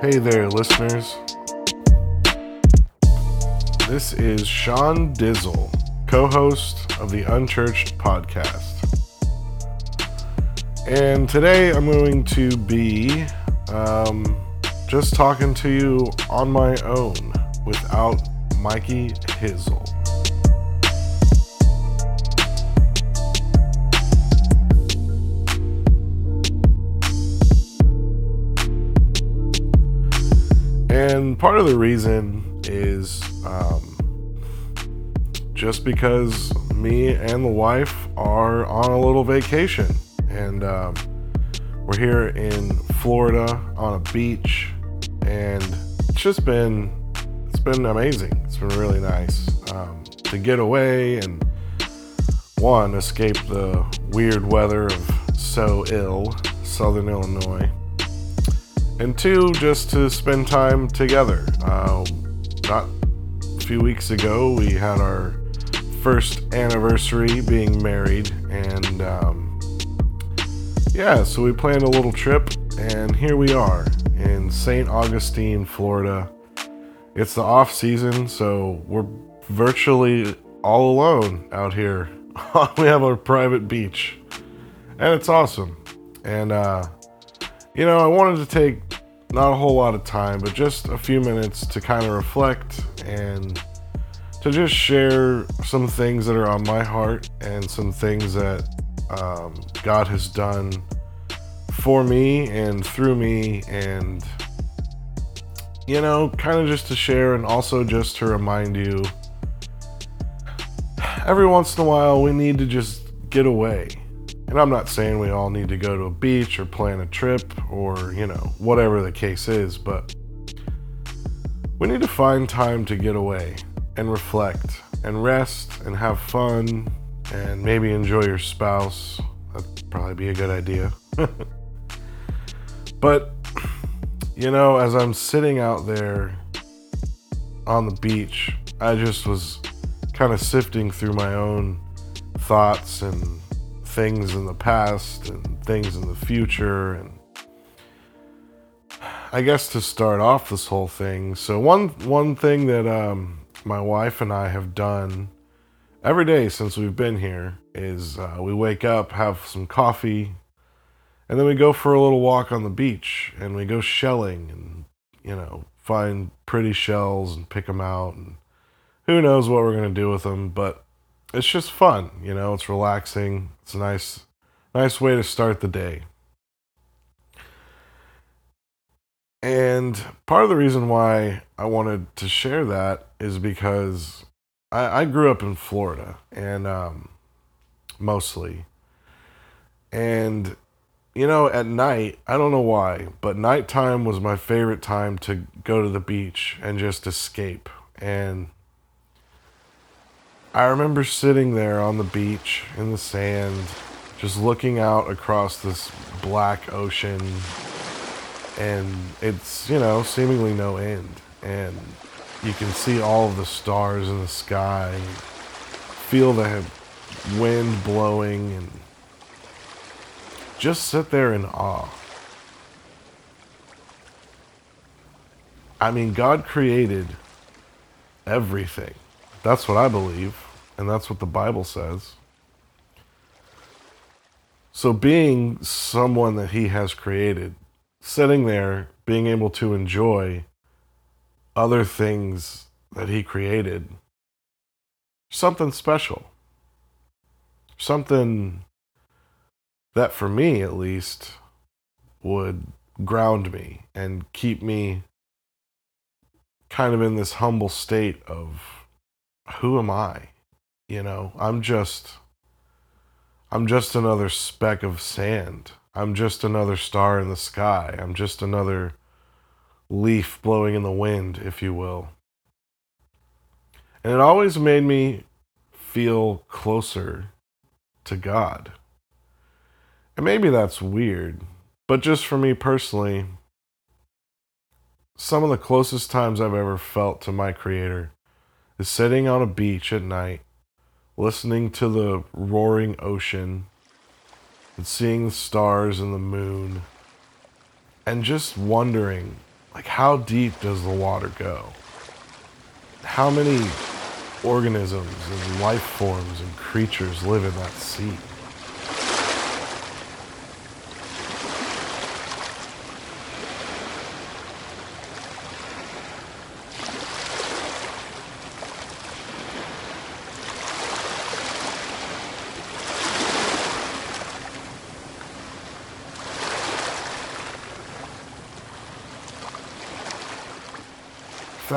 Hey there, listeners. This is Sean Dizzle, co host of the Unchurched podcast. And today I'm going to be um, just talking to you on my own without Mikey Hizzle. And part of the reason is um, just because me and the wife are on a little vacation. And um, we're here in Florida on a beach. And it's just been, it's been amazing. It's been really nice um, to get away and one, escape the weird weather of so ill, Southern Illinois and two, just to spend time together. Uh, not a few weeks ago, we had our first anniversary being married, and um, yeah, so we planned a little trip, and here we are in St. Augustine, Florida. It's the off season, so we're virtually all alone out here. we have a private beach, and it's awesome. And uh, you know, I wanted to take not a whole lot of time, but just a few minutes to kind of reflect and to just share some things that are on my heart and some things that um, God has done for me and through me, and you know, kind of just to share and also just to remind you every once in a while we need to just get away and I'm not saying we all need to go to a beach or plan a trip or, you know, whatever the case is, but we need to find time to get away and reflect and rest and have fun and maybe enjoy your spouse. That'd probably be a good idea. but, you know, as I'm sitting out there on the beach, I just was kind of sifting through my own thoughts and things in the past and things in the future and I guess to start off this whole thing. So one one thing that um, my wife and I have done every day since we've been here is uh, we wake up, have some coffee, and then we go for a little walk on the beach and we go shelling and you know find pretty shells and pick them out and who knows what we're gonna do with them, but it's just fun, you know, it's relaxing. It's a nice nice way to start the day. And part of the reason why I wanted to share that is because I, I grew up in Florida and um, mostly. And, you know, at night, I don't know why, but nighttime was my favorite time to go to the beach and just escape. And I remember sitting there on the beach in the sand, just looking out across this black ocean, and it's, you know, seemingly no end. And you can see all the stars in the sky, feel the wind blowing, and just sit there in awe. I mean, God created everything that's what I believe, and that's what the Bible says. So, being someone that He has created, sitting there, being able to enjoy other things that He created, something special. Something that, for me at least, would ground me and keep me kind of in this humble state of who am I? You know, I'm just I'm just another speck of sand. I'm just another star in the sky. I'm just another leaf blowing in the wind, if you will. And it always made me feel closer to God. And maybe that's weird, but just for me personally, some of the closest times I've ever felt to my Creator is sitting on a beach at night, listening to the roaring ocean and seeing the stars and the moon, and just wondering Like, how deep does the water go? How many organisms and life forms and creatures live in that sea?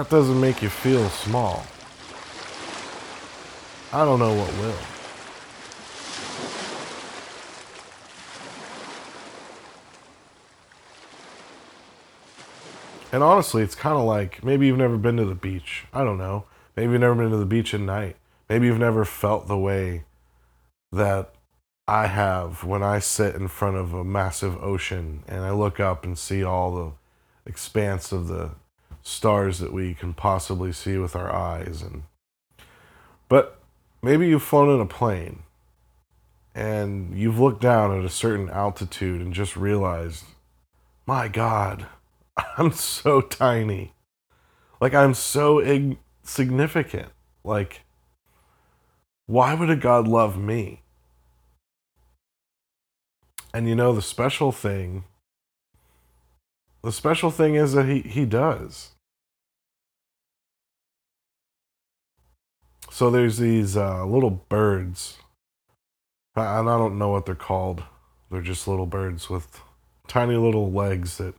That doesn't make you feel small, I don't know what will. And honestly, it's kind of like maybe you've never been to the beach. I don't know. Maybe you've never been to the beach at night. Maybe you've never felt the way that I have when I sit in front of a massive ocean and I look up and see all the expanse of the stars that we can possibly see with our eyes and but maybe you've flown in a plane and you've looked down at a certain altitude and just realized my god i'm so tiny. Like i'm so insignificant. Like why would a god love me? And you know the special thing the special thing is that he, he does. So there's these uh, little birds. And I don't know what they're called. They're just little birds with tiny little legs that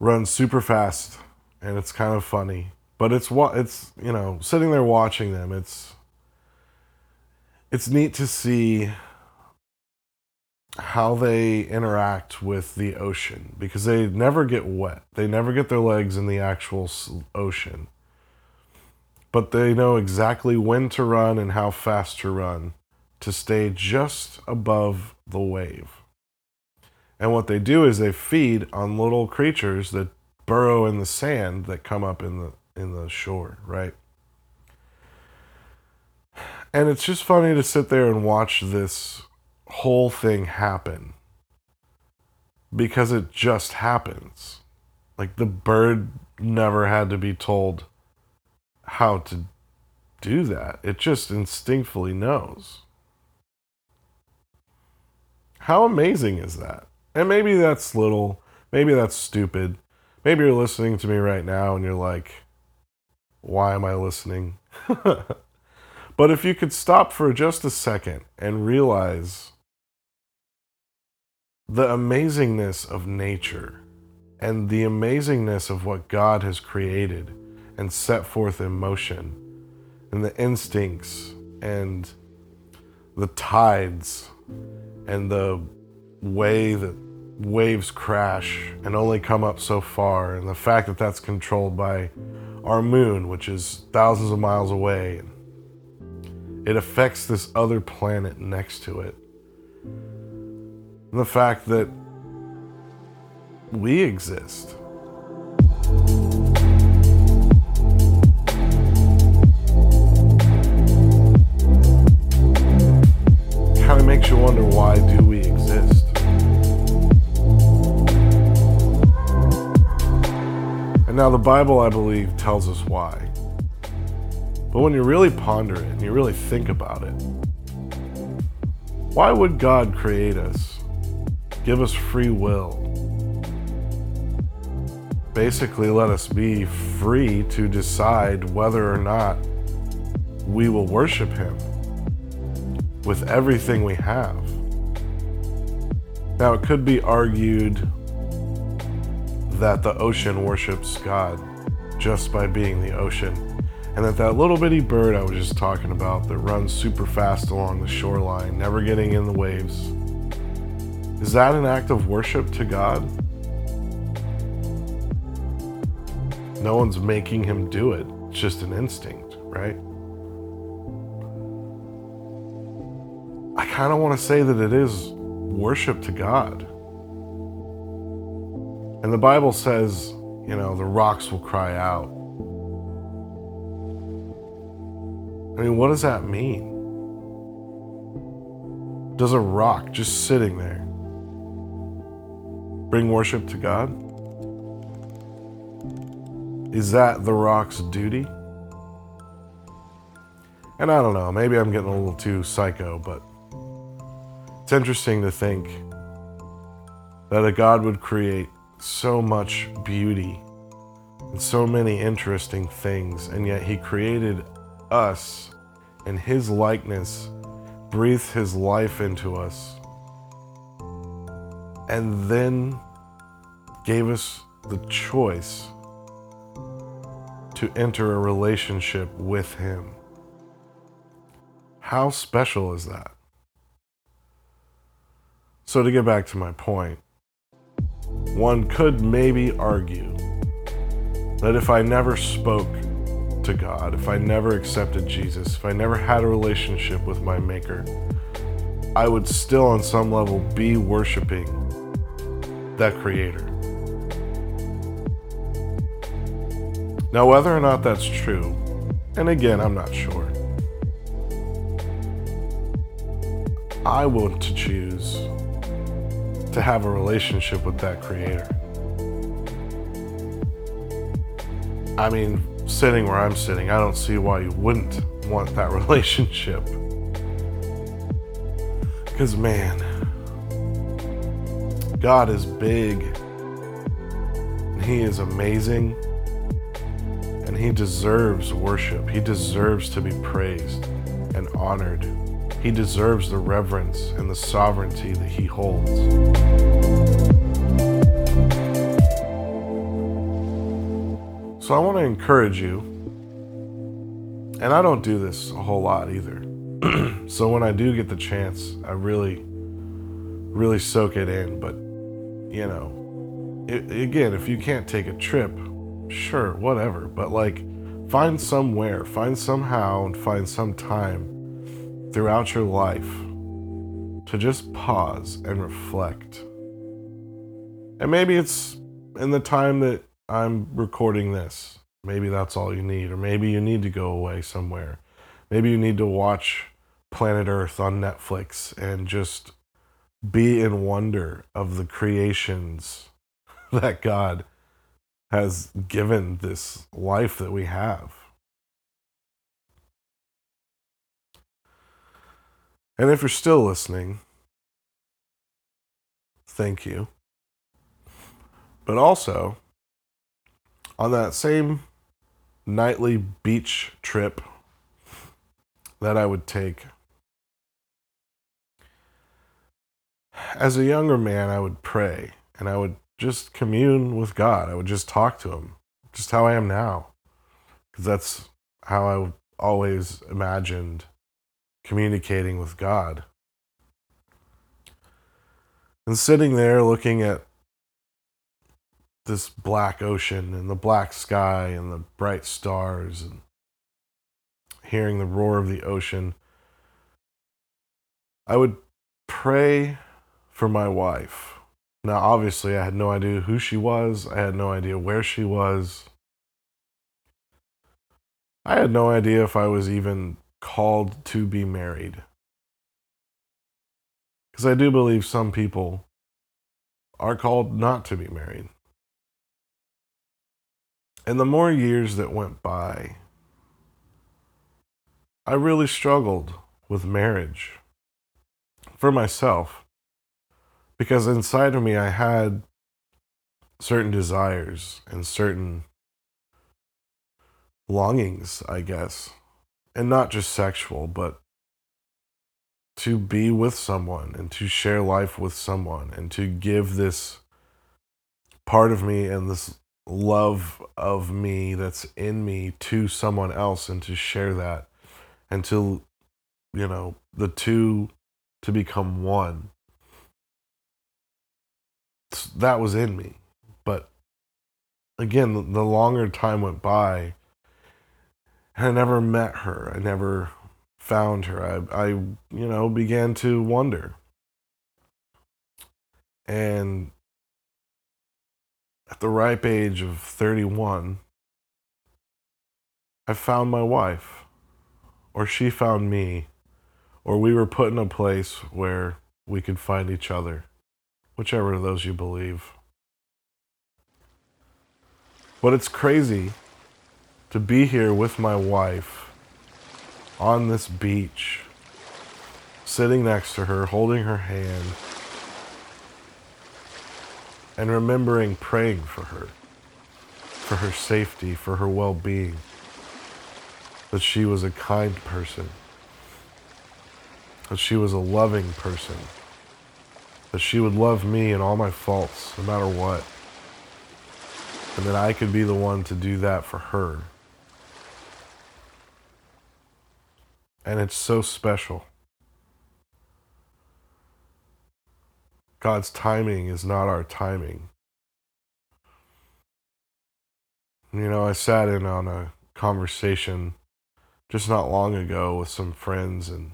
run super fast. And it's kind of funny. But it's what it's, you know, sitting there watching them, it's it's neat to see how they interact with the ocean because they never get wet. They never get their legs in the actual ocean. But they know exactly when to run and how fast to run to stay just above the wave. And what they do is they feed on little creatures that burrow in the sand that come up in the in the shore, right? And it's just funny to sit there and watch this whole thing happen because it just happens. Like the bird never had to be told how to do that, it just instinctively knows. How amazing is that? And maybe that's little, maybe that's stupid. Maybe you're listening to me right now and you're like, why am I listening? but if you could stop for just a second and realize the amazingness of nature and the amazingness of what God has created and set forth in motion, and the instincts and the tides and the way that waves crash and only come up so far, and the fact that that's controlled by our moon, which is thousands of miles away. It affects this other planet next to it the fact that we exist. Kind of makes you wonder why do we exist? And now the Bible, I believe, tells us why. But when you really ponder it and you really think about it, why would God create us? Give us free will. Basically, let us be free to decide whether or not we will worship Him with everything we have. Now, it could be argued that the ocean worships God just by being the ocean, and that that little bitty bird I was just talking about that runs super fast along the shoreline, never getting in the waves, is that an act of worship to God? No one's making him do it. It's just an instinct, right? I kind of want to say that it is worship to God. And the Bible says, you know, the rocks will cry out. I mean, what does that mean? Does a rock just sitting there bring worship to God? is that the rock's duty? And I don't know, maybe I'm getting a little too psycho, but it's interesting to think that a God would create so much beauty and so many interesting things, and yet He created us in His likeness, breathed His life into us, and then gave us the choice to enter a relationship with Him. How special is that? So, to get back to my point, one could maybe argue that if I never spoke to God, if I never accepted Jesus, if I never had a relationship with my Maker, I would still, on some level, be worshiping that Creator. Now, whether or not that's true, and again, I'm not sure, I want to choose to have a relationship with that Creator. I mean, sitting where I'm sitting, I don't see why you wouldn't want that relationship. Because, man, God is big, He is amazing, and He deserves worship. He deserves to be praised and honored. He deserves the reverence and the sovereignty that He holds. So I want to encourage you, and I don't do this a whole lot either. so when I do get the chance, I really, really soak it in. But, you know, it, again, if you can't take a trip, sure, whatever. But like, find somewhere, find somehow, and find some time throughout your life to just pause and reflect. And maybe it's in the time that I'm recording this. Maybe that's all you need. Or maybe you need to go away somewhere. Maybe you need to watch Planet Earth on Netflix and just be in wonder of the creations that God has given this life that we have. And if you're still listening, thank you. But also, on that same nightly beach trip that I would take, as a younger man, I would pray and I would just commune with God. I would just talk to Him, just how I am now. Because that's how I always imagined communicating with God. And sitting there looking at this black ocean and the black sky and the bright stars and hearing the roar of the ocean, I would pray for my wife. Now, obviously, I had no idea who she was, I had no idea where she was. I had no idea if I was even called to be married. Because I do believe some people are called not to be married. And the more years that went by, I really struggled with marriage for myself because inside of me I had certain desires and certain longings, I guess, and not just sexual, but to be with someone and to share life with someone and to give this part of me and this love of me that's in me to someone else and to share that and to you know the two to become one that was in me. But again the longer time went by and i never met her. I never found her. I, I you know began to wonder. And at the ripe age of 31, I found my wife, or she found me, or we were put in a place where we could find each other, whichever of those you believe. But it's crazy to be here with my wife on this beach, sitting next to her, holding her hand, and remembering praying for her, for her safety, for her well being, that she was a kind person, that she was a loving person, that she would love me and all my faults, no matter what, and that I could be the one to do that for her. And it's so special. God's timing is not our timing. You know, I sat in on a conversation just not long ago with some friends, and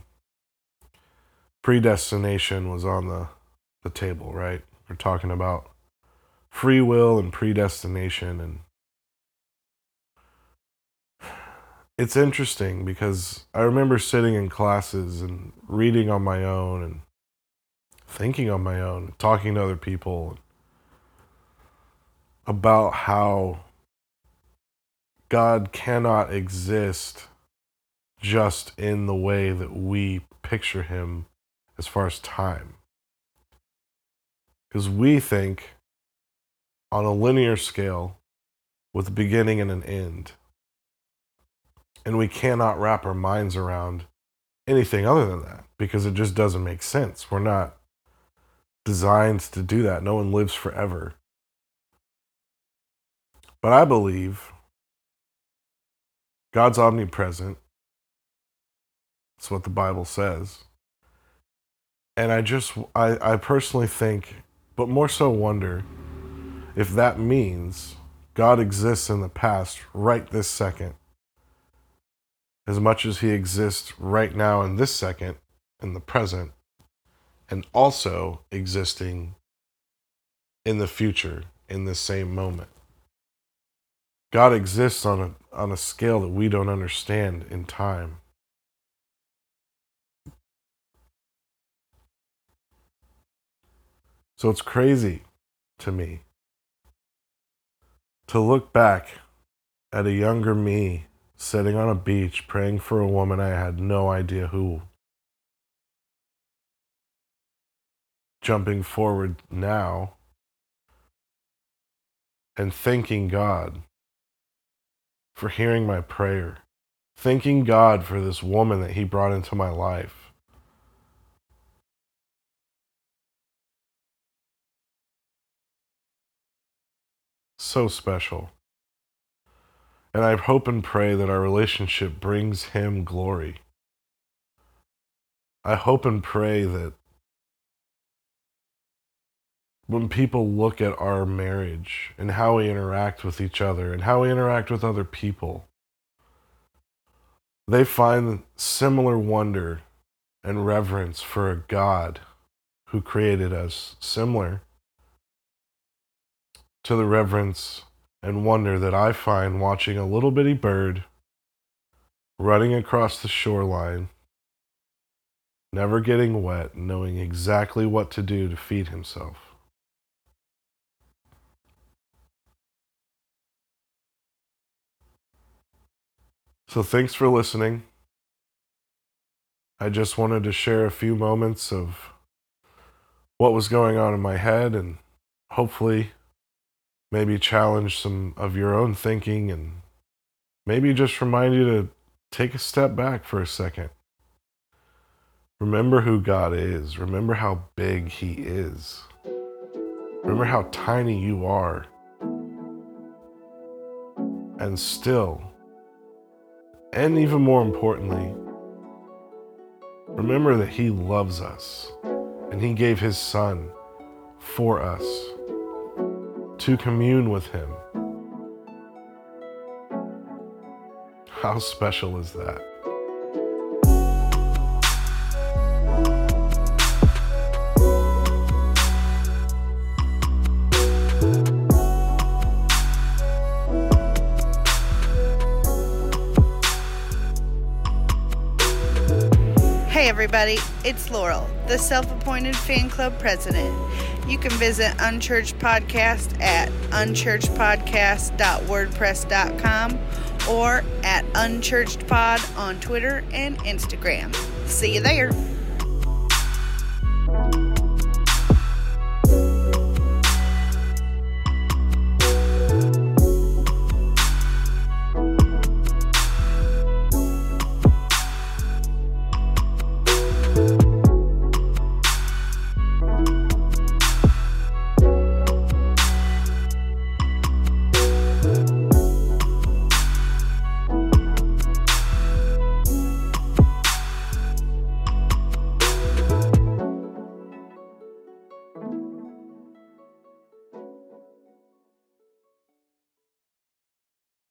predestination was on the, the table, right? We're talking about free will and predestination, and it's interesting because I remember sitting in classes and reading on my own and thinking on my own, talking to other people about how God cannot exist just in the way that we picture him as far as time. Because we think on a linear scale with a beginning and an end and we cannot wrap our minds around anything other than that because it just doesn't make sense. We're not designed to do that. No one lives forever. But I believe God's omnipresent. That's what the Bible says. And I just, I, I personally think, but more so wonder if that means God exists in the past right this second as much as he exists right now in this second, in the present, and also existing in the future in the same moment. God exists on a, on a scale that we don't understand in time. So it's crazy to me to look back at a younger me sitting on a beach praying for a woman I had no idea who. Jumping forward now and thanking God for hearing my prayer, thanking God for this woman that He brought into my life. So special. And I hope and pray that our relationship brings him glory. I hope and pray that when people look at our marriage and how we interact with each other and how we interact with other people, they find similar wonder and reverence for a God who created us, similar to the reverence and wonder that I find watching a little bitty bird running across the shoreline, never getting wet, knowing exactly what to do to feed himself. So, thanks for listening. I just wanted to share a few moments of what was going on in my head and hopefully maybe challenge some of your own thinking and maybe just remind you to take a step back for a second. Remember who God is. Remember how big He is. Remember how tiny you are. And still, and even more importantly, remember that He loves us and He gave His Son for us to commune with Him. How special is that? Hey everybody, it's Laurel, the self appointed fan club president. You can visit Unchurched Podcast at unchurchedpodcast.wordpress.com or at Unchurchedpod on Twitter and Instagram. See you there.